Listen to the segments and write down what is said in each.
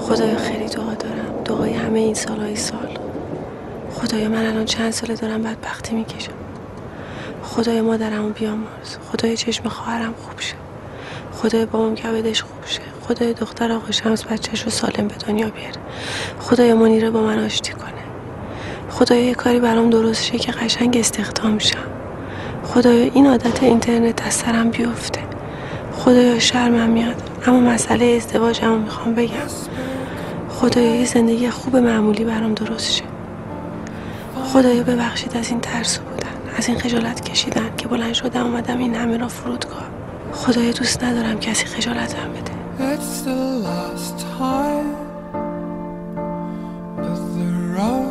خدایا خیلی دعا دارم. دعای همه این سالهای سال. خدایا من الان چند ساله دارم بدبختی می‌کشم. خدای مادرمو بیامرز. خدای چشم خواهرم خوب شه. خدای بابام کبدش خوب شه. خدای دختر آقا شمس بچهش رو سالم به دنیا بیاره. خدای منیره با من آشتی کنه. خدایا یه کاری برام درست شه که قشنگ استخدام شم. خدایا این عادت اینترنت از سرم بیفته خدایا شرمم میاد. اما مسئله ازدواجمو می‌خوام بگم. خدایا یه زندگی خوب معمولی برام درست شه. خدایا ببخشید از این ترسو بودن از این خجالت کشیدن که بلند شدم اومدم این همه را فرودگاه. خدایا دوست ندارم کسی خجالتم بده. It's the last time, but the road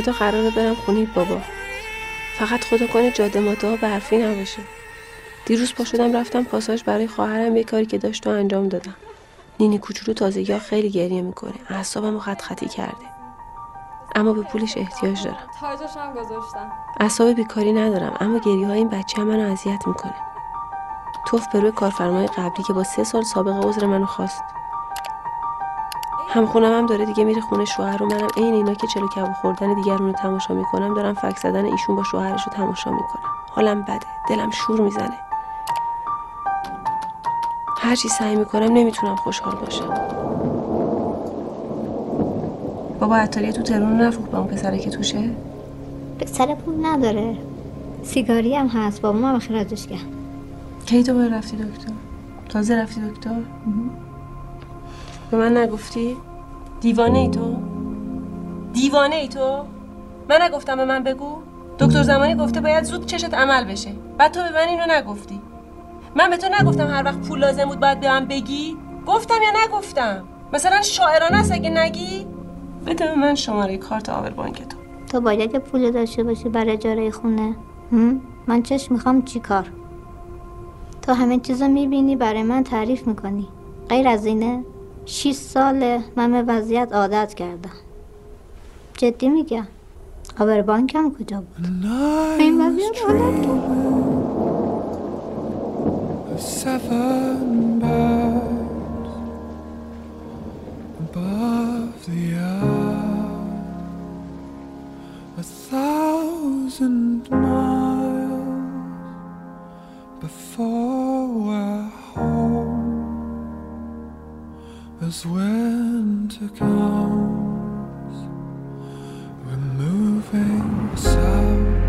فردا قراره برم خونه بابا. فقط خدا کنه جاده ماده ها برفی نباشه. دیروز پا شدم رفتم پاساژ برای خواهرم یه کاری که داشت و انجام دادم. نینی کوچولو تازگی ها خیلی گریه می‌کنه. اعصابم رو خط خطی کرده. اما به پولش احتیاج دارم. تاجش هم گذاشتم. اعصاب بیکاری ندارم اما گریه های این بچه هم منو اذیت می‌کنه. توف به روی کارفرمای قبلی که با سه سال سابقه عذر منو خواست. همخونم هم داره دیگه میره خونه شوهر و منم عین اینا که چلو کباب خوردن دیگرون رو تماشا می‌کنم دارم فک زدن ایشون با شوهرش رو تماشا می‌کنم. حالم بده دلم شور می‌زنه. هر چی سعی می‌کنم نمی‌تونم خوشحال باشم. بابا عطاریه تو ترون نفروخت به اون پسره که توشه؟ پسر پول نداره. سیگاری هم هست بابا هم اخراجش کرد کی تو رفتی دکتر؟ تازه رفتی دکتر؟ به من نگفتی؟ دیوانه ای تو؟ دیوانه ای تو؟ من نگفتم به من بگو. دکتر زمانی گفته باید زود چشت عمل بشه. بعد تو به من اینو نگفتی. من به تو نگفتم هر وقت پول لازم بود باید به من بگی. گفتم یا نگفتم؟ مثلا شاعرانه است اگه نگی؟ بده به من شماره کارت آور بانک تو. تو باید یه پول داشته باشی برای اجاره خونه؟ من چش می‌خوام چی کار؟ تو همه چیزو می‌بینی برای من تعریف می‌کنی. غیر از اینه؟ شیش ساله من به وضعیت عادت کردم. جدی میگم. آور بانکم کجا بود؟ این وضعیت عادت کردم. a thousand miles As winter comes, we're moving south.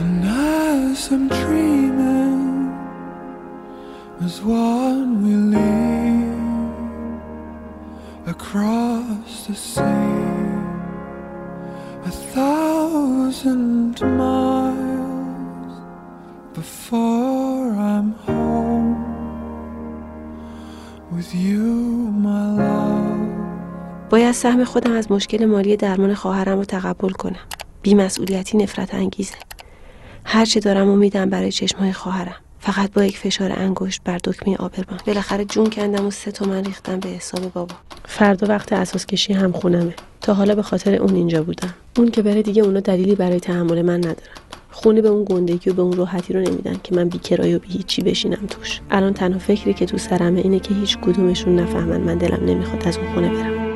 And as I'm dreaming, as one we leave across the sea, a thousand miles before I'm home. With you, my love. باید سهم خودم از مشکل مالی درمان خواهرم رو تقبل کنم. بیمسئولیتی نفرت انگیزه. هر چه دارم و میدم برای چشمهای خواهرم. فقط با یک فشار انگشت بر دکمه آبربان بالاخره جون کندم و سه تومن ریختم به حساب بابا. فردا وقت اساس کشی هم خونمه. تا حالا به خاطر اون اینجا بودم. اون که بره دیگه اونا دلیلی برای تحمل من ندارن. خونه به اون گندگی و به اون راحتی رو نمیدن که من بی کرایه و بی هیچی بشینم توش. الان تنها فکری که تو سرمه اینه که هیچ کدومشون نفهمن من دلم نمی‌خواد از اون خونه برم.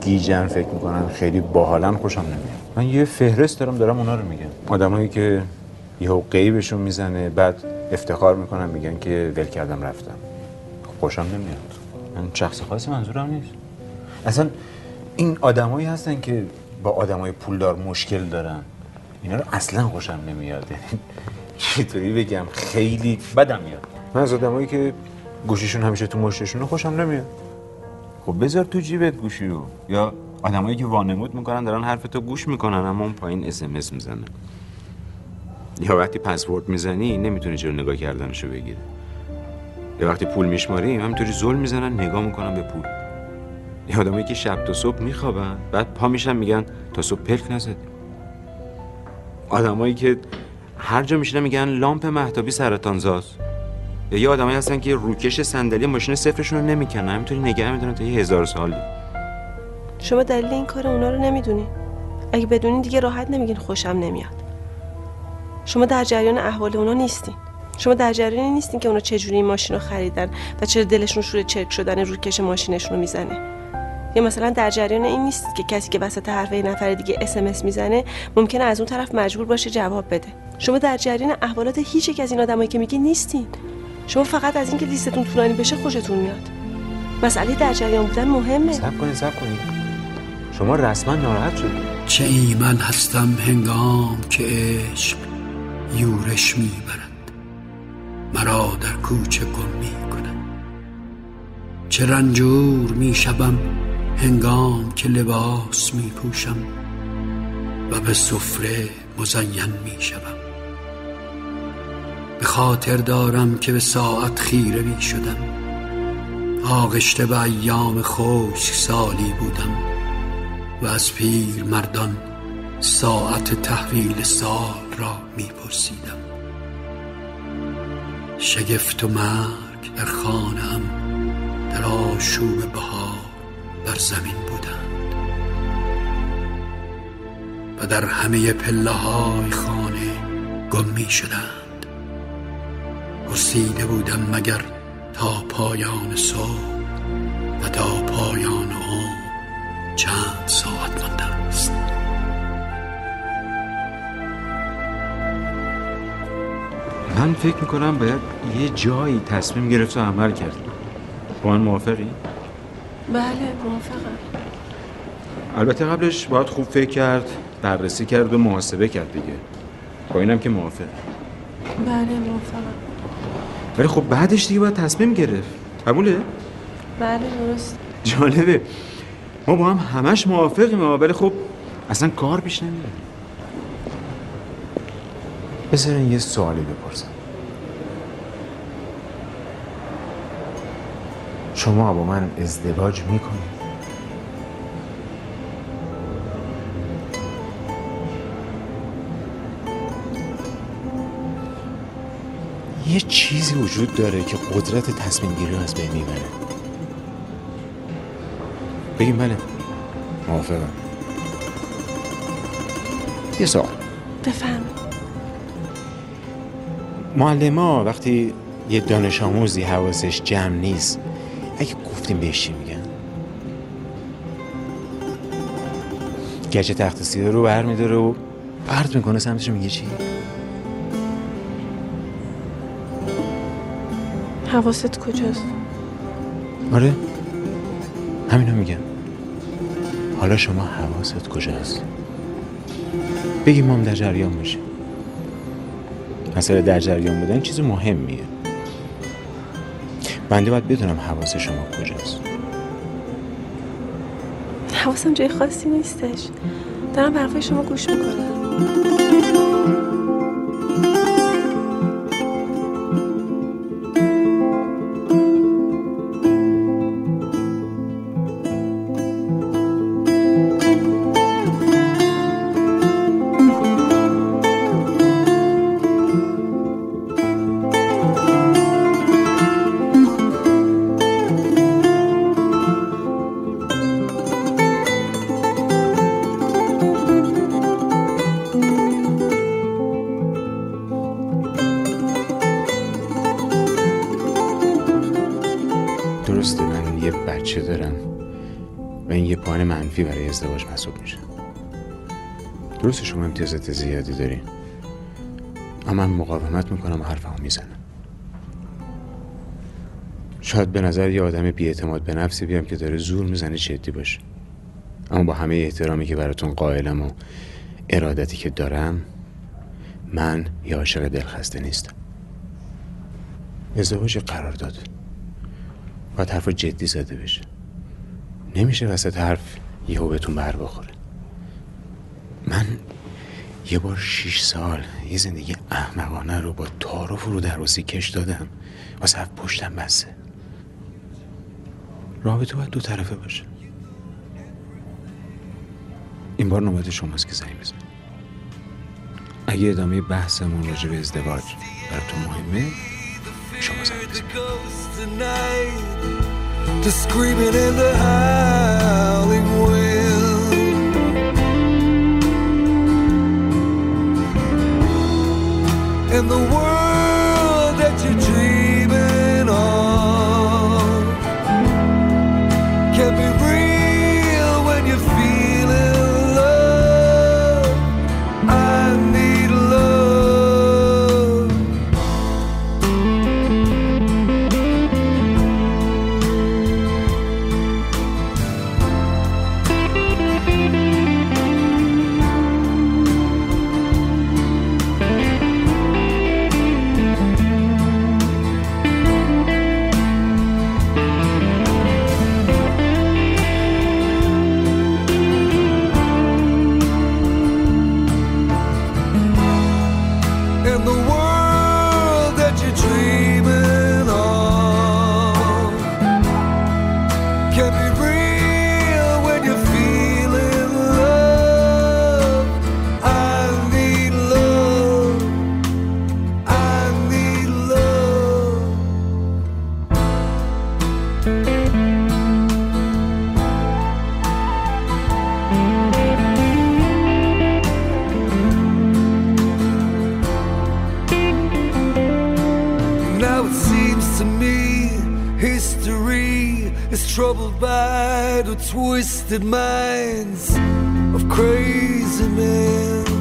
گیجن فکر می‌کنن خیلی باحالن خوشم نمیاد. من یه فهرست دارم دارم اونا رو میگم. آدمایی که یه قیبشون می‌زنه بعد افتخار می‌کنن میگن که ول کردم رفتم. خوشم نمیاد. من شخص خاصی منظورم نیست. اصلا این آدمایی هستن که با آدمای پولدار مشکل دارن. اینا رو اصلا خوشم نمیاد. چطوری بگم؟ خیلی بدم میاد. من از آدمایی که گوشیشون همیشه تو مشتشون خوشم نمیاد. خب بذار تو جیبت گوشی رو. یا آدمایی که وانمود می‌کنن دارن حرفتو گوش می‌کنن اما اون پایین اس ام اس می‌زنن یا وقتی پسورد می‌زنی نمی‌تونه جلو نگاه کردنشو بگیره یا وقتی پول میشماری همینطوری زل می‌زنن نگاه می‌کنن به پول. یا آدمایی که شب تا صبح میخوابن بعد پا میشن میگن تا صبح پلک نزدیم آدمایی که هر جا میشنن میگن لامپ محتابی سرطان زاست یا یه آدمایی هستن که روکش صندلی ماشین صفرشون رو نمی‌کنن. همینطوری نگه می‌دونن تا یه هزار سالی شما دلیل این کار اونا رو نمی‌دونین اگه بدونین دیگه راحت نمیگین خوشم نمیاد. شما در جریان احوال اونا نیستین. شما در جریان نیستین که اونا چجوری این ماشین رو خریدن و چرا دلشون شور چرک شدن روکش ماشینشون رو می‌زنه. یا مثلا در جریان این نیست که کسی که وسط حرف یه نفر دیگه اس می‌زنه ممکنه از اون طرف مجبور باشه جواب بده. شما در جریان احوالات هیچ یک از این آدمایی که میگی نیستین. شما فقط از اینکه لیستتون طولانی بشه خوشتون میاد. مسئله در جریان بودن مهمه. صبر کنید صبر کنید. شما رسما ناراحت شدید. چه ای من هستم هنگام که عشق یورش می‌برد. مرا در کوچه گم می‌کند. چه رنجور می‌شوم هنگام که لباس میپوشم و به سفره مزین می‌شوم. به خاطر دارم که به ساعت خیره می شدم. آغشته به ایام خوش سالی بودم و از پیر مردان ساعت تحویل سال را می پرسیدم. شگفت و مرگ در خانم در آشوب بهار بر زمین بودند و در همه پله های خانه گم می شدند. پرسیده بودم مگر تا پایان صبح و تا پایان عمر چند ساعت مانده است؟ من فکر می‌کنم باید یه جایی تصمیم گرفت و عمل کرد. با من موافقی؟ بله موافقم. البته قبلش باید خوب فکر کرد بررسی کرد و محاسبه کرد دیگه. با اینم که موافق بله موافقم. ولی خب بعدش دیگه باید تصمیم گرفت. قبوله؟ بله درست. جالبه. ما با هم همش موافقیم ولی خب اصلا کار پیش نمیره بذارین یه سوالی بپرسم. شما با من ازدواج می‌کنید؟ یه چیزی وجود داره که قدرت تصمیم گیری رو از بین می‌بره. بگیم بله. موافقم. یه سوال. بفهم معلم ها وقتی یه دانش آموزی حواسش جمع نیست اگه گفتیم بهش چی میگن؟ گچ تخت رو بر میداره و پرت می‌کنه سمتش میگه چی؟ حواست کجاست؟ آره. همینو میگم. حالا شما حواست کجاست؟ بگی ما هم در جریان باشیم. مسئله در جریان بودن چیز مهمیه. بنده باید بدونم حواس شما کجاست. حواسم جای خاصی نیستش. دارم حرفای شما گوش می‌کنم. پایان منفی برای ازدواج محسوب میشه. درست شما امتیازات زیادی دارین اما من مقاومت می‌کنم و حرفمو می‌زنم. شاید به نظر یه آدم بیاعتماد به نفسی بیام که داره زور می‌زنه جدی باشه. اما با همه احترامی که براتون قائلم و ارادتی که دارم من یه عاشق دلخسته نیستم. ازدواج قرار داد باید حرف جدی زده بشه. نمیشه وسط حرف یهو بهتون بر بخوره. من یه بار شیش سال یه زندگی احمقانه رو با تار و فرو دروسی کش دادم. واسه پشتم بسه رابطه باید دو طرفه باشه. این بار نوبت شماست که زنگ بزن اگه ادامه بحثمون راجع به ازدواج براتون مهمه شما زنگ بزن And the world It seems to me history is troubled by the twisted minds of crazy men.